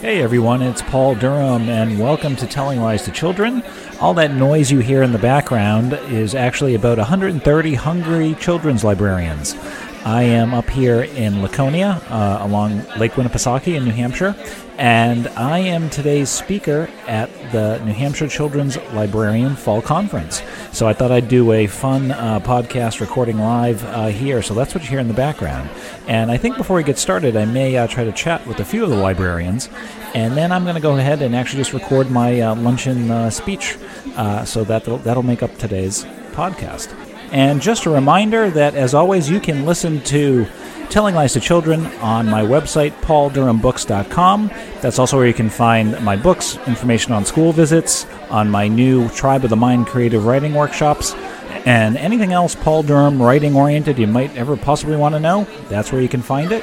Hey everyone, it's Paul Durham, and welcome to Telling Lies to Children. All that noise you hear in the background is actually about 130 hungry children's librarians. I am up here in Laconia uh, along Lake Winnipesaukee in New Hampshire, and I am today's speaker at the New Hampshire Children's Librarian Fall Conference. So I thought I'd do a fun uh, podcast recording live uh, here. So that's what you hear in the background. And I think before we get started, I may uh, try to chat with a few of the librarians, and then I'm going to go ahead and actually just record my uh, luncheon uh, speech. So that'll, that'll make up today's podcast. And just a reminder that, as always, you can listen to Telling Lies to Children on my website, pauldurhambooks.com. That's also where you can find my books, information on school visits, on my new Tribe of the Mind creative writing workshops, and anything else Paul Durham writing oriented you might ever possibly want to know. That's where you can find it.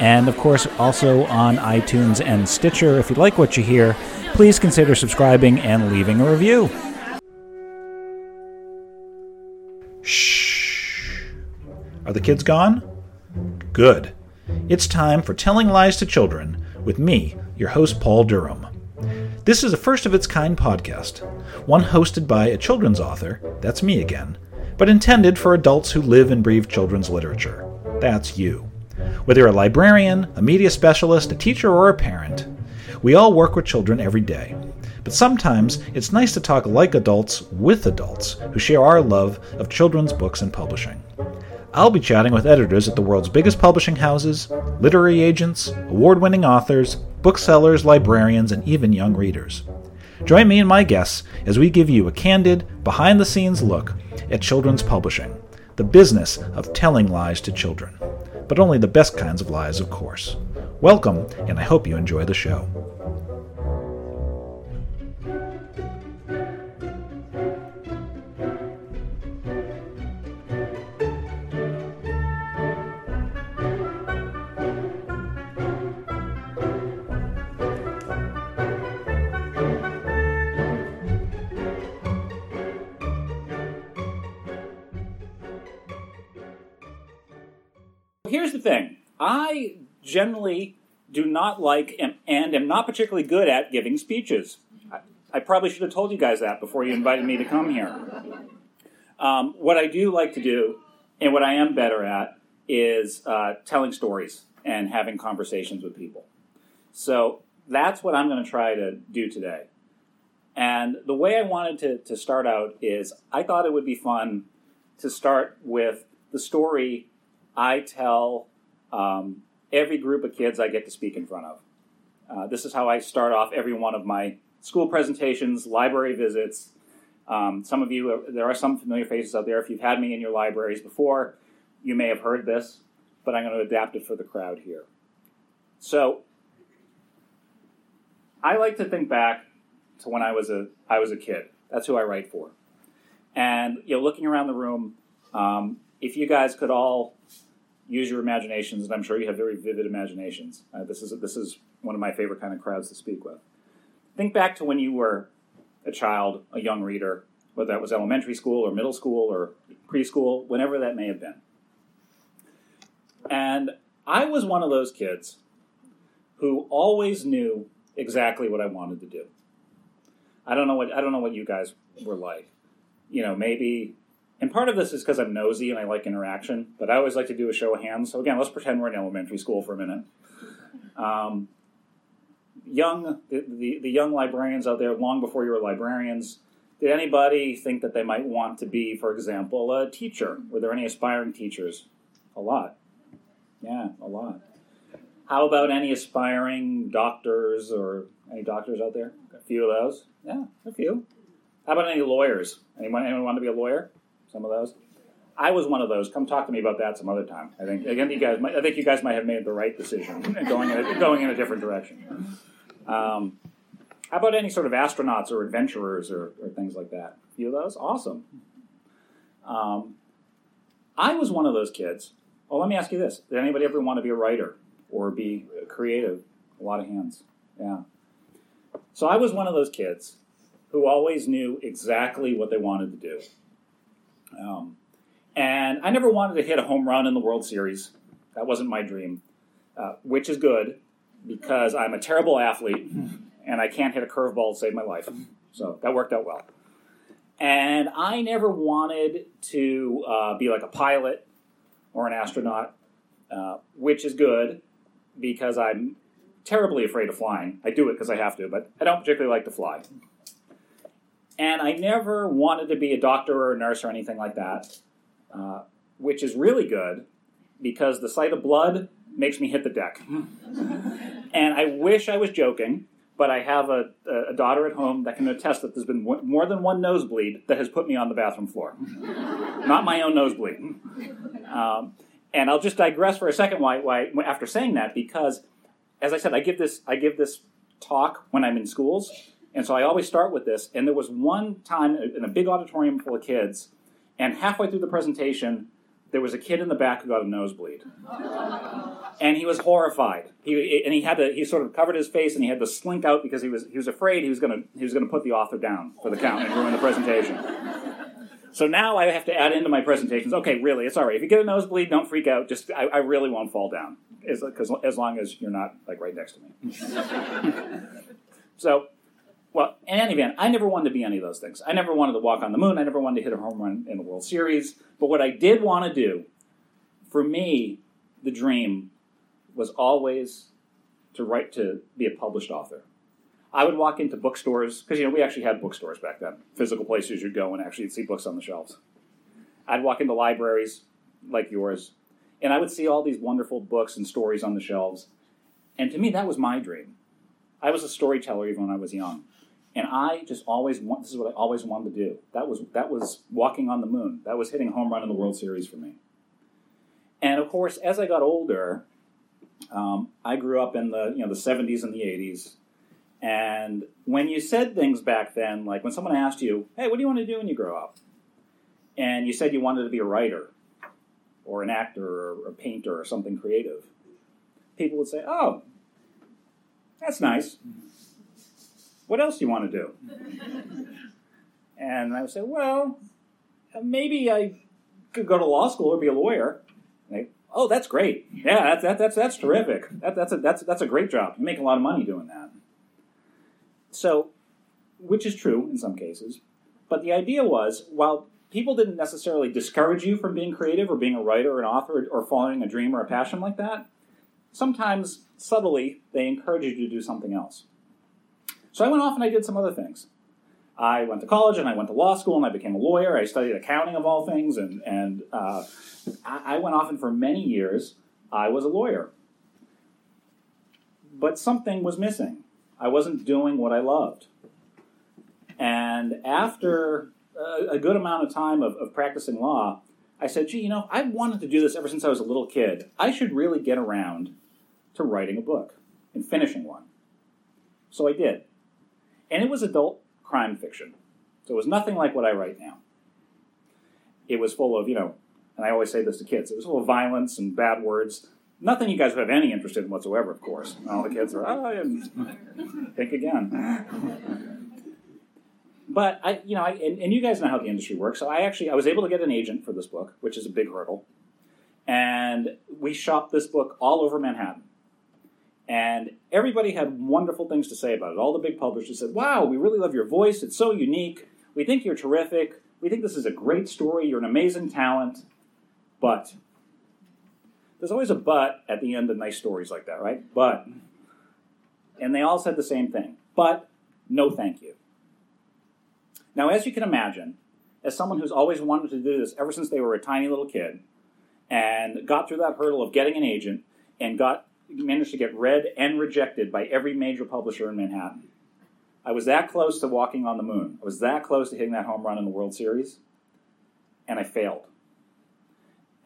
And of course, also on iTunes and Stitcher. If you like what you hear, please consider subscribing and leaving a review. Are the kids gone? Good. It's time for Telling Lies to Children with me, your host, Paul Durham. This is a first of its kind podcast, one hosted by a children's author, that's me again, but intended for adults who live and breathe children's literature. That's you. Whether you're a librarian, a media specialist, a teacher, or a parent, we all work with children every day. But sometimes it's nice to talk like adults with adults who share our love of children's books and publishing. I'll be chatting with editors at the world's biggest publishing houses, literary agents, award winning authors, booksellers, librarians, and even young readers. Join me and my guests as we give you a candid, behind the scenes look at children's publishing, the business of telling lies to children. But only the best kinds of lies, of course. Welcome, and I hope you enjoy the show. Like and, and am not particularly good at giving speeches. I, I, probably should have told you guys that before you invited me to come here. Um, what I do like to do, and what I am better at, is uh, telling stories and having conversations with people. So that's what I'm going to try to do today. And the way I wanted to, to start out is I thought it would be fun to start with the story I tell um, every group of kids I get to speak in front of. Uh, this is how I start off every one of my school presentations, library visits. Um, some of you, there are some familiar faces out there. If you've had me in your libraries before, you may have heard this, but I'm going to adapt it for the crowd here. So, I like to think back to when I was a I was a kid. That's who I write for. And you know, looking around the room, um, if you guys could all use your imaginations, and I'm sure you have very vivid imaginations. Uh, this is this is one of my favorite kind of crowds to speak with. Think back to when you were a child, a young reader, whether that was elementary school or middle school or preschool, whenever that may have been. And I was one of those kids who always knew exactly what I wanted to do. I don't know what I don't know what you guys were like. You know, maybe and part of this is because I'm nosy and I like interaction, but I always like to do a show of hands. So again, let's pretend we're in elementary school for a minute. Um, young, the, the, the young librarians out there, long before you were librarians, did anybody think that they might want to be, for example, a teacher? Were there any aspiring teachers? A lot. Yeah, a lot. How about any aspiring doctors or any doctors out there? A few of those? Yeah, a few. How about any lawyers? Anyone, anyone want to be a lawyer? Some of those. I was one of those. Come talk to me about that some other time. I think again, you guys. Might, I think you guys might have made the right decision going in a, going in a different direction. Um, how about any sort of astronauts or adventurers or, or things like that? A few of those, awesome. Um, I was one of those kids. Well, let me ask you this: Did anybody ever want to be a writer or be creative? A lot of hands. Yeah. So I was one of those kids who always knew exactly what they wanted to do. Um, and I never wanted to hit a home run in the World Series. That wasn't my dream, uh, which is good because I'm a terrible athlete and I can't hit a curveball to save my life. So that worked out well. And I never wanted to uh, be like a pilot or an astronaut, uh, which is good because I'm terribly afraid of flying. I do it because I have to, but I don't particularly like to fly. And I never wanted to be a doctor or a nurse or anything like that, uh, which is really good because the sight of blood makes me hit the deck. and I wish I was joking, but I have a, a, daughter at home that can attest that there's been more than one nosebleed that has put me on the bathroom floor. Not my own nosebleed. Um, and I'll just digress for a second why, why, after saying that, because as I said, I give this I give this talk when I'm in schools, and so I always start with this. And there was one time in a big auditorium full of kids, and halfway through the presentation, there was a kid in the back who got a nosebleed, and he was horrified. He and he had to he sort of covered his face and he had to slink out because he was he was afraid he was gonna he was gonna put the author down for the count and ruin the presentation. So now I have to add into my presentations. Okay, really, it's all right. If you get a nosebleed, don't freak out. Just I, I really won't fall down, as, as long as you're not like right next to me. so well, in any event, I never wanted to be any of those things. I never wanted to walk on the moon. I never wanted to hit a home run in the World Series. But what I did want to do, for me, the dream was always to write to be a published author. I would walk into bookstores because you know we actually had bookstores back then, physical places you'd go and actually see books on the shelves. I'd walk into libraries like yours, and I would see all these wonderful books and stories on the shelves. And to me, that was my dream. I was a storyteller even when I was young. And I just always want this is what I always wanted to do. That was that was walking on the moon. That was hitting home run in the World Series for me. And of course, as I got older, um, I grew up in the you know the 70s and the 80s. And when you said things back then, like when someone asked you, "Hey, what do you want to do when you grow up?" and you said you wanted to be a writer, or an actor, or a painter, or something creative, people would say, "Oh, that's nice." What else do you want to do? and I would say, Well, maybe I could go to law school or be a lawyer. They, oh, that's great. Yeah, that's, that, that's, that's terrific. That, that's, a, that's, that's a great job. You make a lot of money doing that. So, which is true in some cases. But the idea was, while people didn't necessarily discourage you from being creative or being a writer or an author or following a dream or a passion like that, sometimes subtly they encourage you to do something else. So I went off and I did some other things. I went to college and I went to law school and I became a lawyer. I studied accounting of all things, and and uh, I, I went off and for many years I was a lawyer. But something was missing. I wasn't doing what I loved. And after a, a good amount of time of, of practicing law, I said, gee, you know, I've wanted to do this ever since I was a little kid. I should really get around to writing a book and finishing one. So I did. And it was adult crime fiction. So it was nothing like what I write now. It was full of, you know, and I always say this to kids, it was full of violence and bad words. Nothing you guys would have any interest in whatsoever, of course. All the kids are, oh, think again. But I, you know, I, and, and you guys know how the industry works. So I actually, I was able to get an agent for this book, which is a big hurdle. And we shopped this book all over Manhattan. And everybody had wonderful things to say about it. All the big publishers said, Wow, we really love your voice. It's so unique. We think you're terrific. We think this is a great story. You're an amazing talent. But there's always a but at the end of nice stories like that, right? But. And they all said the same thing. But no thank you. Now, as you can imagine, as someone who's always wanted to do this ever since they were a tiny little kid, and got through that hurdle of getting an agent, and got managed to get read and rejected by every major publisher in Manhattan. I was that close to walking on the moon. I was that close to hitting that home run in the World Series, and I failed.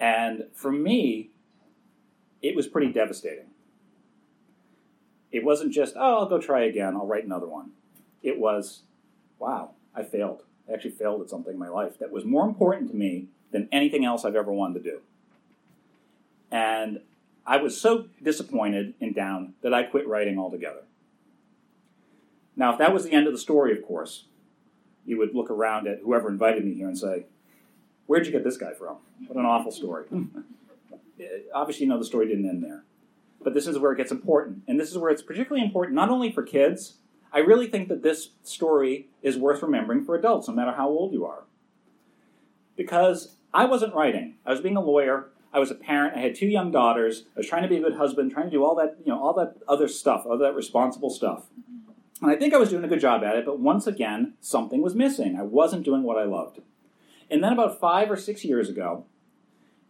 And for me, it was pretty devastating. It wasn't just, oh, I'll go try again, I'll write another one. It was, wow, I failed. I actually failed at something in my life that was more important to me than anything else I've ever wanted to do. And I was so disappointed and down that I quit writing altogether. Now, if that was the end of the story, of course, you would look around at whoever invited me here and say, Where'd you get this guy from? What an awful story. Hmm. Eh, obviously, you know the story didn't end there. but this is where it gets important. And this is where it's particularly important not only for kids, I really think that this story is worth remembering for adults, no matter how old you are. Because I wasn't writing. I was being a lawyer. I was a parent. I had two young daughters. I was trying to be a good husband, trying to do all that, you know, all that other stuff, all that responsible stuff. And I think I was doing a good job at it, but once again, something was missing. I wasn't doing what I loved. And then about five or six years ago,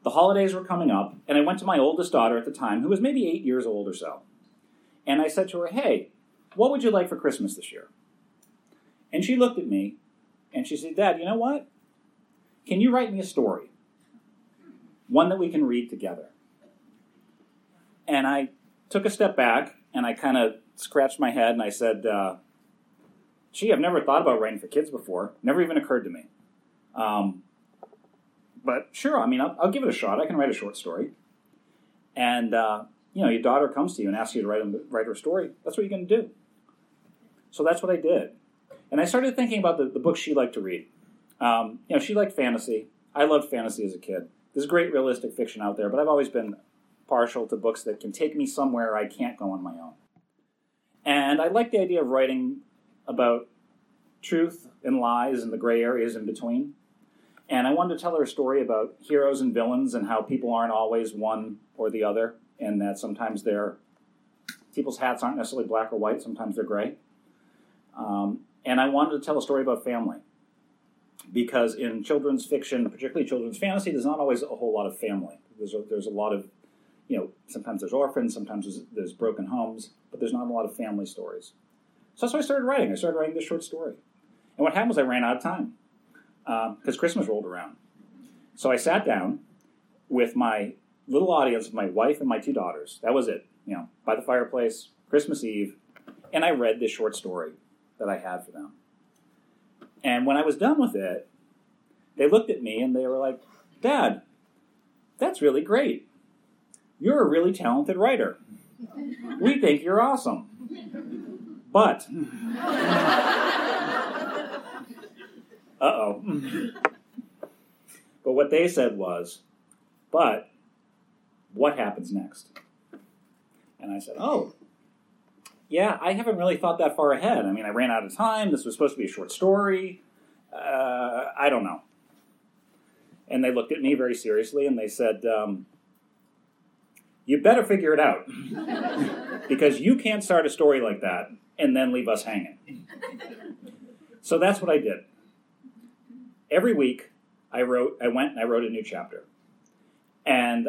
the holidays were coming up, and I went to my oldest daughter at the time, who was maybe eight years old or so. And I said to her, Hey, what would you like for Christmas this year? And she looked at me and she said, Dad, you know what? Can you write me a story? One that we can read together. And I took a step back and I kind of scratched my head and I said, uh, Gee, I've never thought about writing for kids before. Never even occurred to me. Um, but sure, I mean, I'll, I'll, give it a shot. I can write a short story. And, uh, you know, your daughter comes to you and asks you to write, write her story. That's what you're going to do. So that's what I did. And I started thinking about the, the books she liked to read. Um, you know, she liked fantasy. I loved fantasy as a kid. There's great realistic fiction out there, but I've always been partial to books that can take me somewhere I can't go on my own. And I like the idea of writing about truth and lies and the gray areas in between. And I wanted to tell her a story about heroes and villains and how people aren't always one or the other, and that sometimes they're people's hats aren't necessarily black or white, sometimes they're gray. Um, and I wanted to tell a story about family because in children's fiction, particularly children's fantasy, there's not always a whole lot of family. There's a, there's a lot of, you know, sometimes there's orphans, sometimes there's, there's broken homes, but there's not a lot of family stories. So that's why I started writing. I started writing this short story. And what happened was I ran out of time because um, Christmas rolled around. So I sat down with my little audience of my wife and my two daughters. That was it, you know, by the fireplace, Christmas Eve, and I read this short story that I had for them. And when I was done with it, they looked at me and they were like, Dad, that's really great. You're a really talented writer. We think you're awesome. But, uh oh. but what they said was, but what happens next? And I said, oh, yeah, I haven't really thought that far ahead. I mean, I ran out of time. This was supposed to be a short story. Uh, I don't know. And they looked at me very seriously and they said, um, You better figure it out. because you can't start a story like that and then leave us hanging. so that's what I did. Every week, I wrote, I went and I wrote a new chapter. And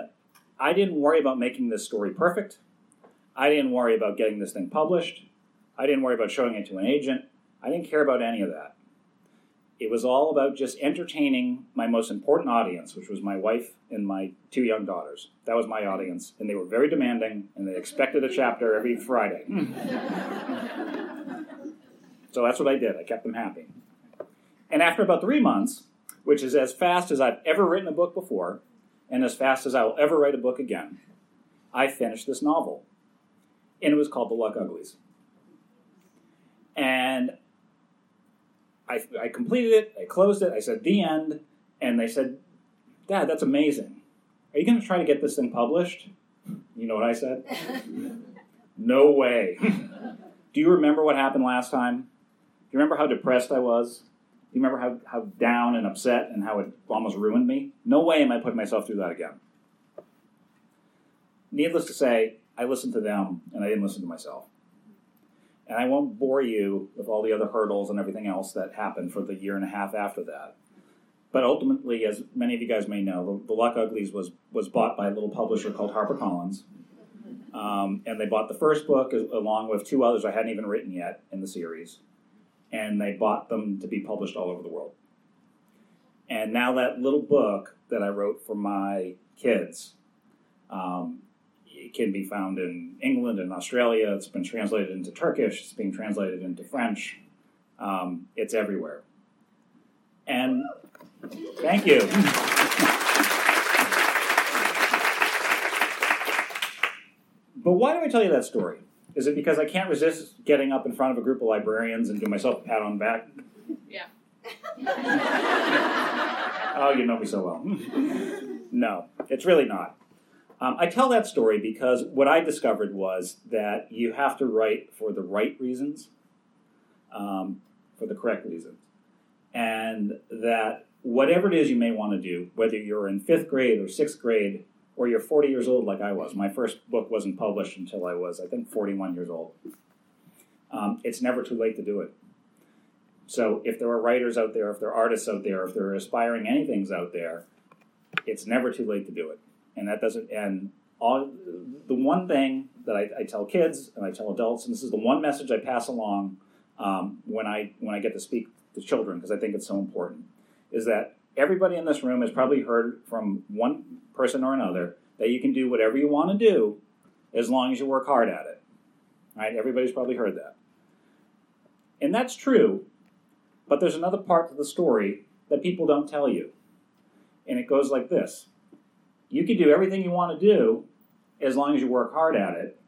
I didn't worry about making this story perfect. I didn't worry about getting this thing published. I didn't worry about showing it to an agent. I didn't care about any of that. It was all about just entertaining my most important audience, which was my wife and my two young daughters. That was my audience, and they were very demanding, and they expected a chapter every Friday. Hmm. so that's what I did. I kept them happy. And after about three months, which is as fast as I've ever written a book before, and as fast as I will ever write a book again, I finished this novel and it was called The Luck Uglies. And I, I completed it, I closed it, I said, the end, and they said, Dad, that's amazing. Are you going to try to get this thing published? You know what I said? no way. Do you remember what happened last time? Do you remember how depressed I was? Do you remember how, how down and upset and how it almost ruined me? No way am I putting myself through that again. Needless to say, I listened to them and I didn't listen to myself. And I won't bore you with all the other hurdles and everything else that happened for the year and a half after that. But ultimately, as many of you guys may know, the, Luck Uglies was was bought by a little publisher called HarperCollins, um, and they bought the first book along with two others I hadn't even written yet in the series, and they bought them to be published all over the world. And now that little book that I wrote for my kids um, it can be found in England and Australia. It's been translated into Turkish. It's being translated into French. Um, it's everywhere. And thank you. but why do I tell you that story? Is it because I can't resist getting up in front of a group of librarians and give myself a pat on the back? Yeah. oh, you know me so well. no, it's really not. Um, I tell that story because what I discovered was that you have to write for the right reasons, um, for the correct reasons, and that whatever it is you may want to do, whether you're in fifth grade or sixth grade, or you're 40 years old like I was, my first book wasn't published until I was, I think, 41 years old. Um, it's never too late to do it. So if there are writers out there, if there are artists out there, if there are aspiring anythings out there, it's never too late to do it. And that doesn't, and all, the one thing that I, I tell kids and I tell adults, and this is the one message I pass along um, when I when I get to speak to children because I think it's so important, is that everybody in this room has probably heard from one person or another that you can do whatever you want to do as long as you work hard at it. Right? Everybody's probably heard that. And that's true, but there's another part to the story that people don't tell you. And it goes like this You can do everything you want to do as long as you work hard at it,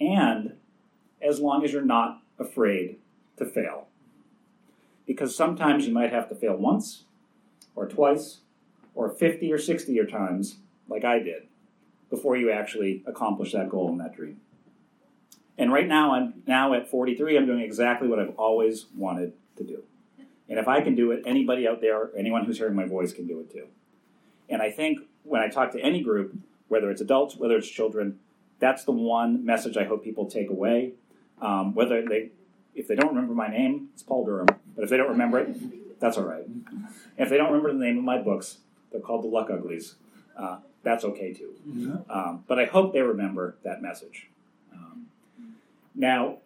and as long as you're not afraid to fail. Because sometimes you might have to fail once, or twice, or 50 or 60 or times, like I did, before you actually accomplish that goal and that dream. And right now, I'm now at 43, I'm doing exactly what I've always wanted to do. And if I can do it, anybody out there, anyone who's hearing my voice can do it too. And I think when I talk to any group, whether it's adults, whether it's children, that's the one message I hope people take away. Um, whether they, if they don't remember my name, it's Paul Durham. But if they don't remember it, that's all right. If they don't remember the name of my books, they're called The Luck Uglies. Uh, that's okay too. Um, but I hope they remember that message. Um, now,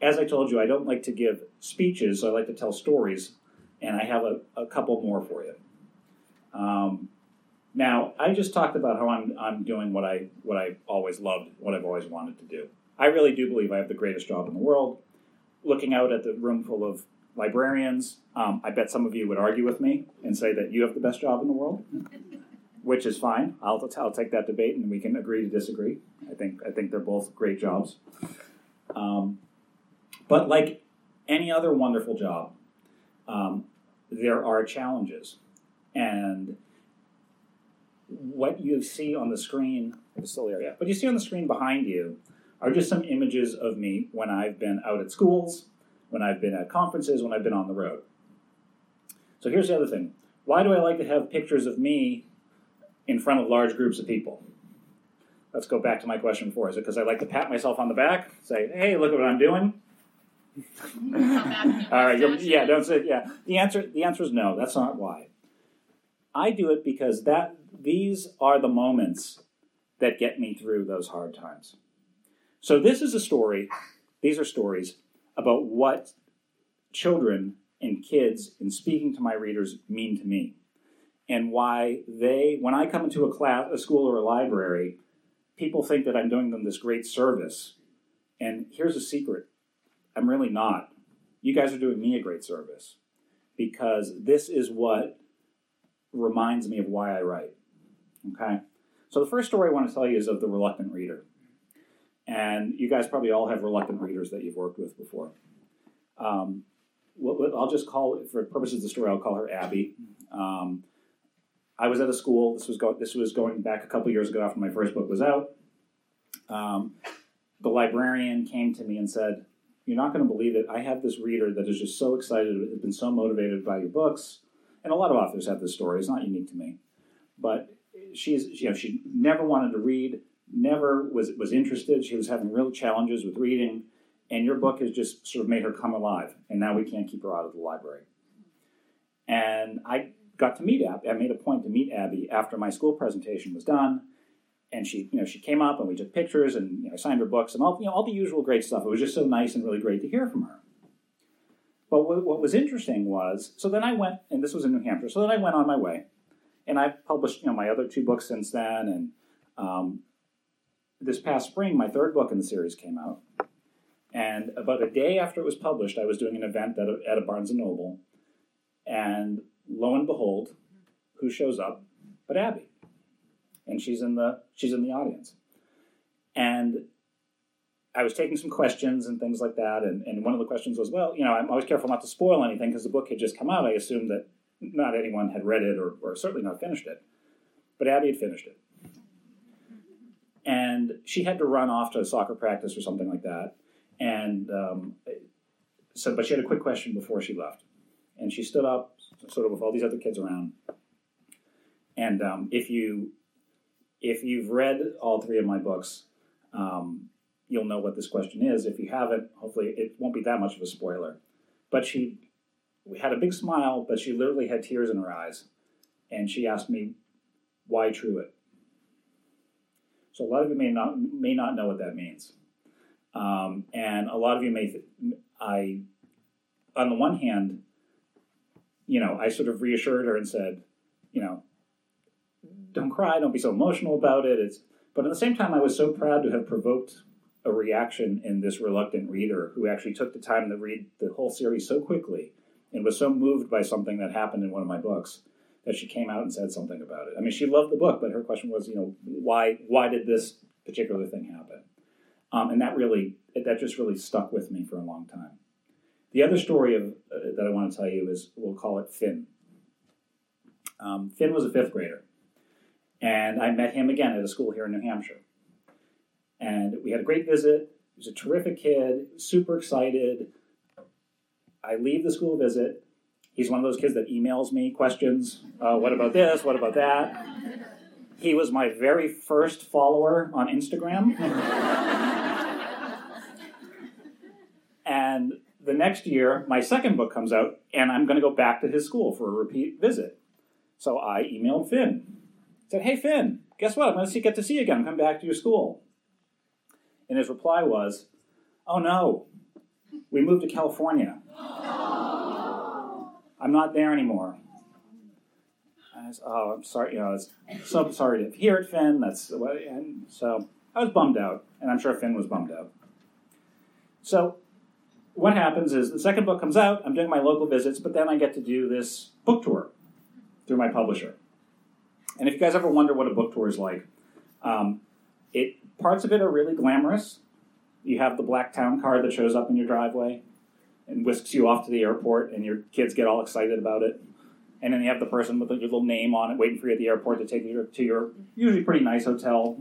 as I told you, I don't like to give speeches, so I like to tell stories, and I have a, a couple more for you. Um, now, I just talked about how I'm, I'm doing what I what I always loved, what I've always wanted to do. I really do believe I have the greatest job in the world. Looking out at the room full of librarians, um, I bet some of you would argue with me and say that you have the best job in the world, which is fine. I'll, I'll take that debate and we can agree to disagree. I think I think they're both great jobs. Um, but like any other wonderful job, um, there are challenges, and what you see on the screen, it's still there, yeah. What you see on the screen behind you are just some images of me when I've been out at schools, when I've been at conferences, when I've been on the road. So here's the other thing. Why do I like to have pictures of me in front of large groups of people? Let's go back to my question before. Is it because I like to pat myself on the back, say, "Hey, look at what I'm doing"? All right, yeah, don't say yeah. The answer, the answer is no. That's not why. I do it because that these are the moments that get me through those hard times. So this is a story. These are stories about what children and kids in speaking to my readers mean to me, and why they, when I come into a class, a school, or a library, people think that I'm doing them this great service. And here's a secret I'm really not. You guys are doing me a great service because this is what reminds me of why I write. Okay? So the first story I want to tell you is of the reluctant reader. And you guys probably all have reluctant readers that you've worked with before. Um, I'll just call, for purposes of the story, I'll call her Abby. Um, I was at a school. This was go, this was going back a couple years ago after my first book was out. Um, the librarian came to me and said, "You're not going to believe it. I have this reader that is just so excited, has been so motivated by your books, and a lot of authors have this story. It's not unique to me, but she's you know she never wanted to read, never was was interested. She was having real challenges with reading, and your book has just sort of made her come alive. And now we can't keep her out of the library. And I got to meet Abby. I made a point to meet Abby after my school presentation was done, and she, you know, she came up and we took pictures and you know, signed her books and all, you know, all the usual great stuff. It was just so nice and really great to hear from her. But what was interesting was, so then I went, and this was in New Hampshire. So then I went on my way, and I've published, you know, my other two books since then. And um, this past spring, my third book in the series came out. And about a day after it was published, I was doing an event at a, at a Barnes and Noble, and lo and behold, who shows up but Abby, and she's in the she's in the audience, and I was taking some questions and things like that, and, and one of the questions was, well, you know, I'm always careful not to spoil anything because the book had just come out. I assumed that not anyone had read it or, or certainly not finished it, but Abby had finished it. and she had to run off to soccer practice or something like that. And um, so, but she had a quick question before she left, and she stood up, sort of with all these other kids around. And um, if you if you've read all three of my books, um, you'll know what this question is. If you haven't, hopefully it won't be that much of a spoiler. But she we had a big smile, but she literally had tears in her eyes, and she asked me, "Why Truett?" So a lot of you may not may not know what that means, um, and a lot of you may. Th- I, on the one hand, you know, I sort of reassured her and said, you know, don't cry, don't be so emotional about it. It's but at the same time, I was so proud to have provoked a reaction in this reluctant reader who actually took the time to read the whole series so quickly and was so moved by something that happened in one of my books that she came out and said something about it. I mean, she loved the book, but her question was, you know, why why did this particular thing happen? Um, and that really that just really stuck with me for a long time. The other story of, uh, that I want to tell you is we'll call it Finn. Um, Finn was a fifth grader, and I met him again at a school here in New Hampshire. And we had a great visit. He was a terrific kid, super excited. I leave the school visit, He's one of those kids that emails me questions. Uh, what about this? What about that? He was my very first follower on Instagram. and the next year, my second book comes out, and I'm going to go back to his school for a repeat visit. So I emailed Finn. Said, "Hey Finn, guess what? I'm going to get to see you again. I'm coming back to your school." And his reply was, "Oh no, we moved to California." I'm not there anymore. Was, oh, I'm sorry. You know, it's so sorry to hear it, Finn. That's and so I was bummed out, and I'm sure Finn was bummed out. So what happens is the second book comes out. I'm doing my local visits, but then I get to do this book tour through my publisher. And if you guys ever wonder what a book tour is like, um, it parts of it are really glamorous. You have the black town car that shows up in your driveway and whisks you off to the airport, and your kids get all excited about it. And then you have the person with your little name on it waiting for you at the airport to take you to your usually pretty nice hotel.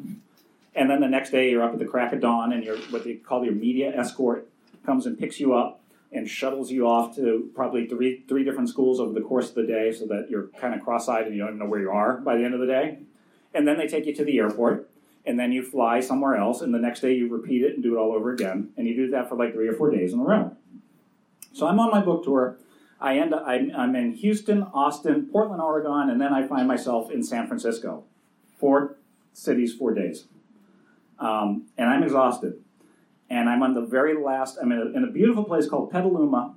And then the next day you're up at the crack of dawn, and your what they call your media escort comes and picks you up and shuttles you off to probably three three different schools over the course of the day, so that you're kind of cross-eyed and you don't even know where you are by the end of the day. And then they take you to the airport, and then you fly somewhere else, and the next day you repeat it and do it all over again, and you do that for like three or four days in a row. So I'm on my book tour. I end up, I'm, I'm in Houston, Austin, Portland, Oregon, and then I find myself in San Francisco. Four cities, four days. Um, and I'm exhausted. And I'm on the very last, I'm in a, in a beautiful place called Petaluma,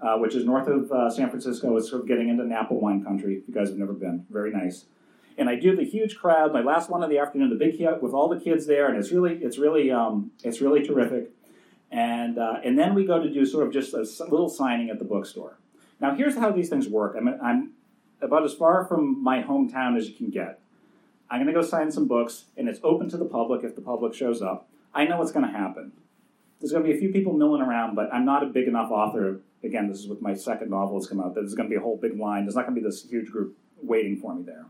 uh, which is north of uh, San Francisco. It's sort of getting into Napa wine country, if you guys have never been. Very nice. And I do the huge crowd, my last one of the afternoon, the big with all the kids there, and it's really, it's really, um, it's really terrific and uh, and then we go to do sort of just a little signing at the bookstore. Now, here's how these things work. I'm, I'm about as far from my hometown as you can get. I'm going to go sign some books, and it's open to the public if the public shows up. I know what's going to happen. There's going to be a few people milling around, but I'm not a big enough author. Again, this is with my second novel has come out. That there's going to be a whole big line. There's not going to be this huge group waiting for me there.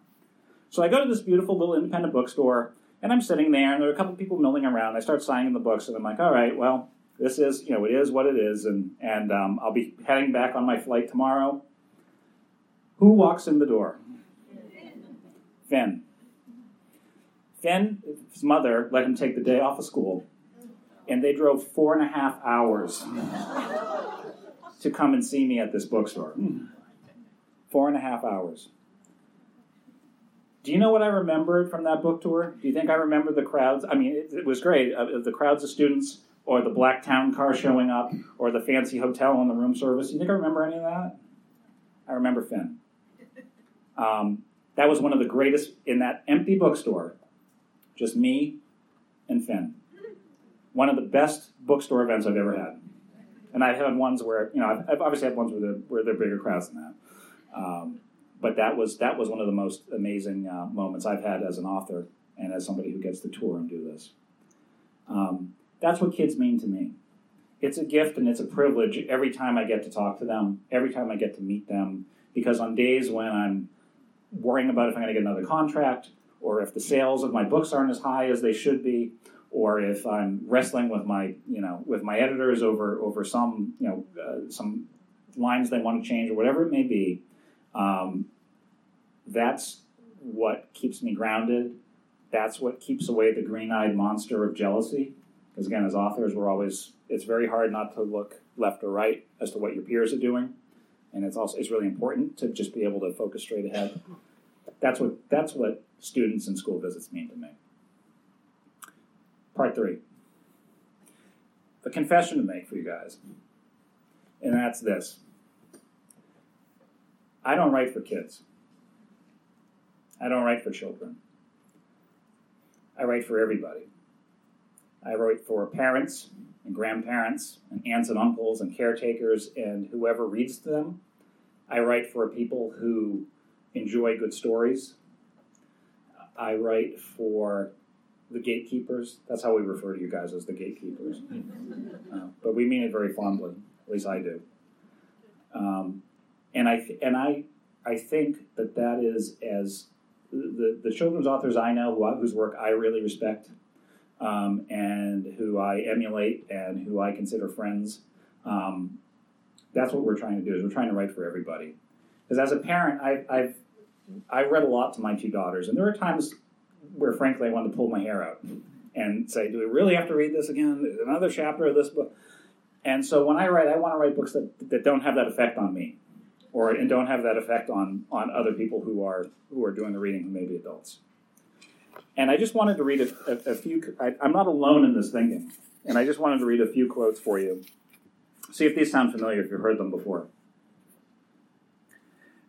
So I go to this beautiful little independent bookstore, and I'm sitting there, and there are a couple of people milling around. I start signing the books, and I'm like, all right, well, this is, you know, it is what it is, and and um, I'll be heading back on my flight tomorrow. Who walks in the door? Finn. Finn's mother let him take the day off of school, and they drove four and a half hours to come and see me at this bookstore. Four and a half hours. Do you know what I remembered from that book tour? Do you think I remember the crowds? I mean, it, it was great. Uh, the crowds of students or the black town car showing up, or the fancy hotel on the room service. You think I remember any of that? I remember Finn. Um, that was one of the greatest in that empty bookstore, just me and Finn. One of the best bookstore events I've ever had. And I've had ones where, you know, I've obviously had ones where, the, where there are bigger crowds than that. Um, but that was that was one of the most amazing uh, moments I've had as an author and as somebody who gets to tour and do this. Um, that's what kids mean to me. It's a gift and it's a privilege every time I get to talk to them, every time I get to meet them, because on days when I'm worrying about if I'm going to get another contract, or if the sales of my books aren't as high as they should be, or if I'm wrestling with my you know with my editors over over some you know uh, some lines they want to change or whatever it may be. Um, that's what keeps me grounded. That's what keeps away the green-eyed monster of jealousy. Because again, as authors, we're always it's very hard not to look left or right as to what your peers are doing, and it's also it's really important to just be able to focus straight ahead. That's what that's what students and school visits mean to me. Part three. A confession to make for you guys, and that's this. I don't write for kids. I don't write for children. I write for everybody. I write for parents and grandparents and aunts and uncles and caretakers and whoever reads them. I write for people who enjoy good stories. I write for the gatekeepers. That's how we refer to you guys as the gatekeepers. Uh, but we mean it very fondly. At least I do. Um, and I and I I think that that is as the, the children's authors I know who, whose work I really respect um, and who I emulate and who I consider friends. Um, that's what we're trying to do is we're trying to write for everybody. Because as a parent, I, I've I read a lot to my two daughters, and there are times where, frankly, I wanted to pull my hair out and say, "Do we really have to read this again? Another chapter of this book?" And so when I write, I want to write books that, that don't have that effect on me or and don't have that effect on on other people who are who are doing the reading who may be adults. And I just wanted to read a, a, a few. I, I'm not alone in this thinking, and I just wanted to read a few quotes for you. See if these sound familiar if you've heard them before.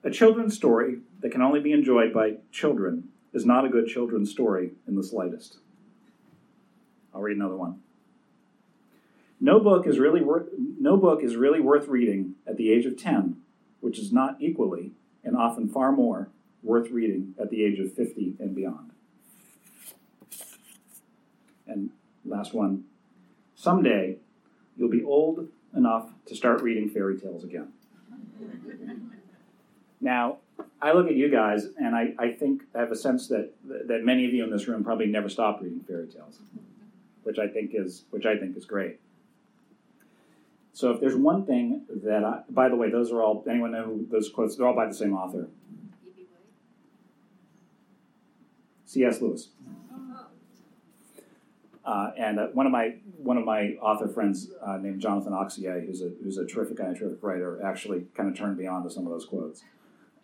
A children's story that can only be enjoyed by children is not a good children's story in the slightest. I'll read another one. No book is really worth no book is really worth reading at the age of 10 which is not equally, and often far more, worth reading at the age of 50 and beyond. And last one someday you'll be old enough to start reading fairy tales again. now, I look at you guys, and I, I think I have a sense that that many of you in this room probably never stopped reading fairy tales, which I think is which I think is great. So if there's one thing that I, by the way, those are all, anyone know those quotes, they're all by the same author. C.S. Lewis. Uh, and uh, one of my one of my author friends uh, named Jonathan Auxier, who's a who's a terrific guy, a terrific writer, actually kind of turned me on to some of those quotes.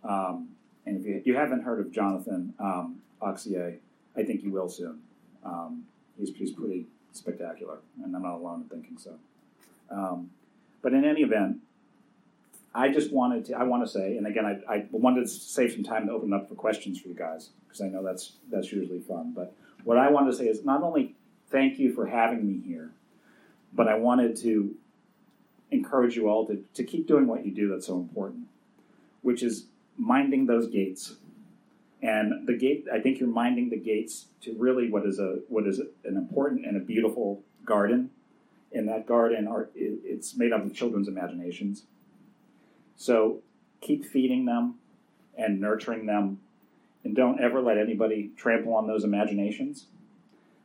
Um, and if you, you, haven't heard of Jonathan um, Auxier, I think you will soon. Um, he's he's pretty spectacular, and I'm not alone in thinking so. Um, but in any event, I just wanted to, I want to say, and again, I, I wanted to save some time to open up for questions for you guys, because I know that's, that's usually fun. But what I wanted to say is not only thank you for having me here, but I wanted to encourage you all to, to keep doing what you do that's so important, which is minding those gates. And the gate, I think you're minding the gates to really what is a what is an important and a beautiful garden in that garden are it's made up of children's imaginations. So keep feeding them and nurturing them, and don't ever let anybody trample on those imaginations,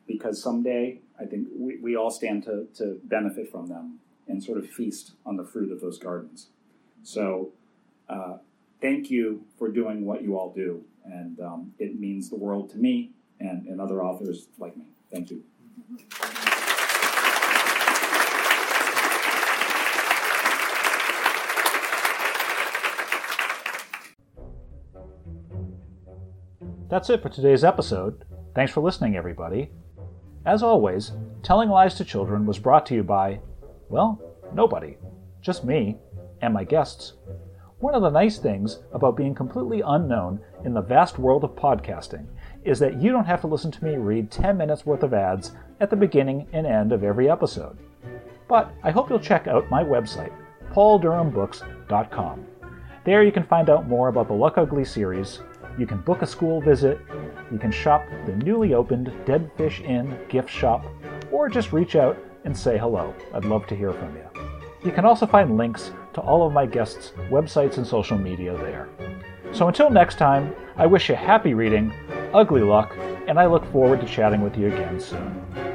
because someday I think we, we all stand to, to benefit from them and sort of feast on the fruit of those gardens. So uh, thank you for doing what you all do, and um, it means the world to me and, and other authors like me. Thank you. That's it for today's episode. Thanks for listening, everybody. As always, Telling Lies to Children was brought to you by, well, nobody. Just me and my guests. One of the nice things about being completely unknown in the vast world of podcasting is that you don't have to listen to me read 10 minutes worth of ads at the beginning and end of every episode. But I hope you'll check out my website, pauldurhambooks.com. There you can find out more about the Luck Ugly series, you can book a school visit, you can shop the newly opened Dead Fish Inn gift shop, or just reach out and say hello. I'd love to hear from you. You can also find links to all of my guests' websites and social media there. So until next time, I wish you happy reading ugly luck, and I look forward to chatting with you again soon.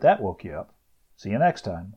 That woke you up. See you next time.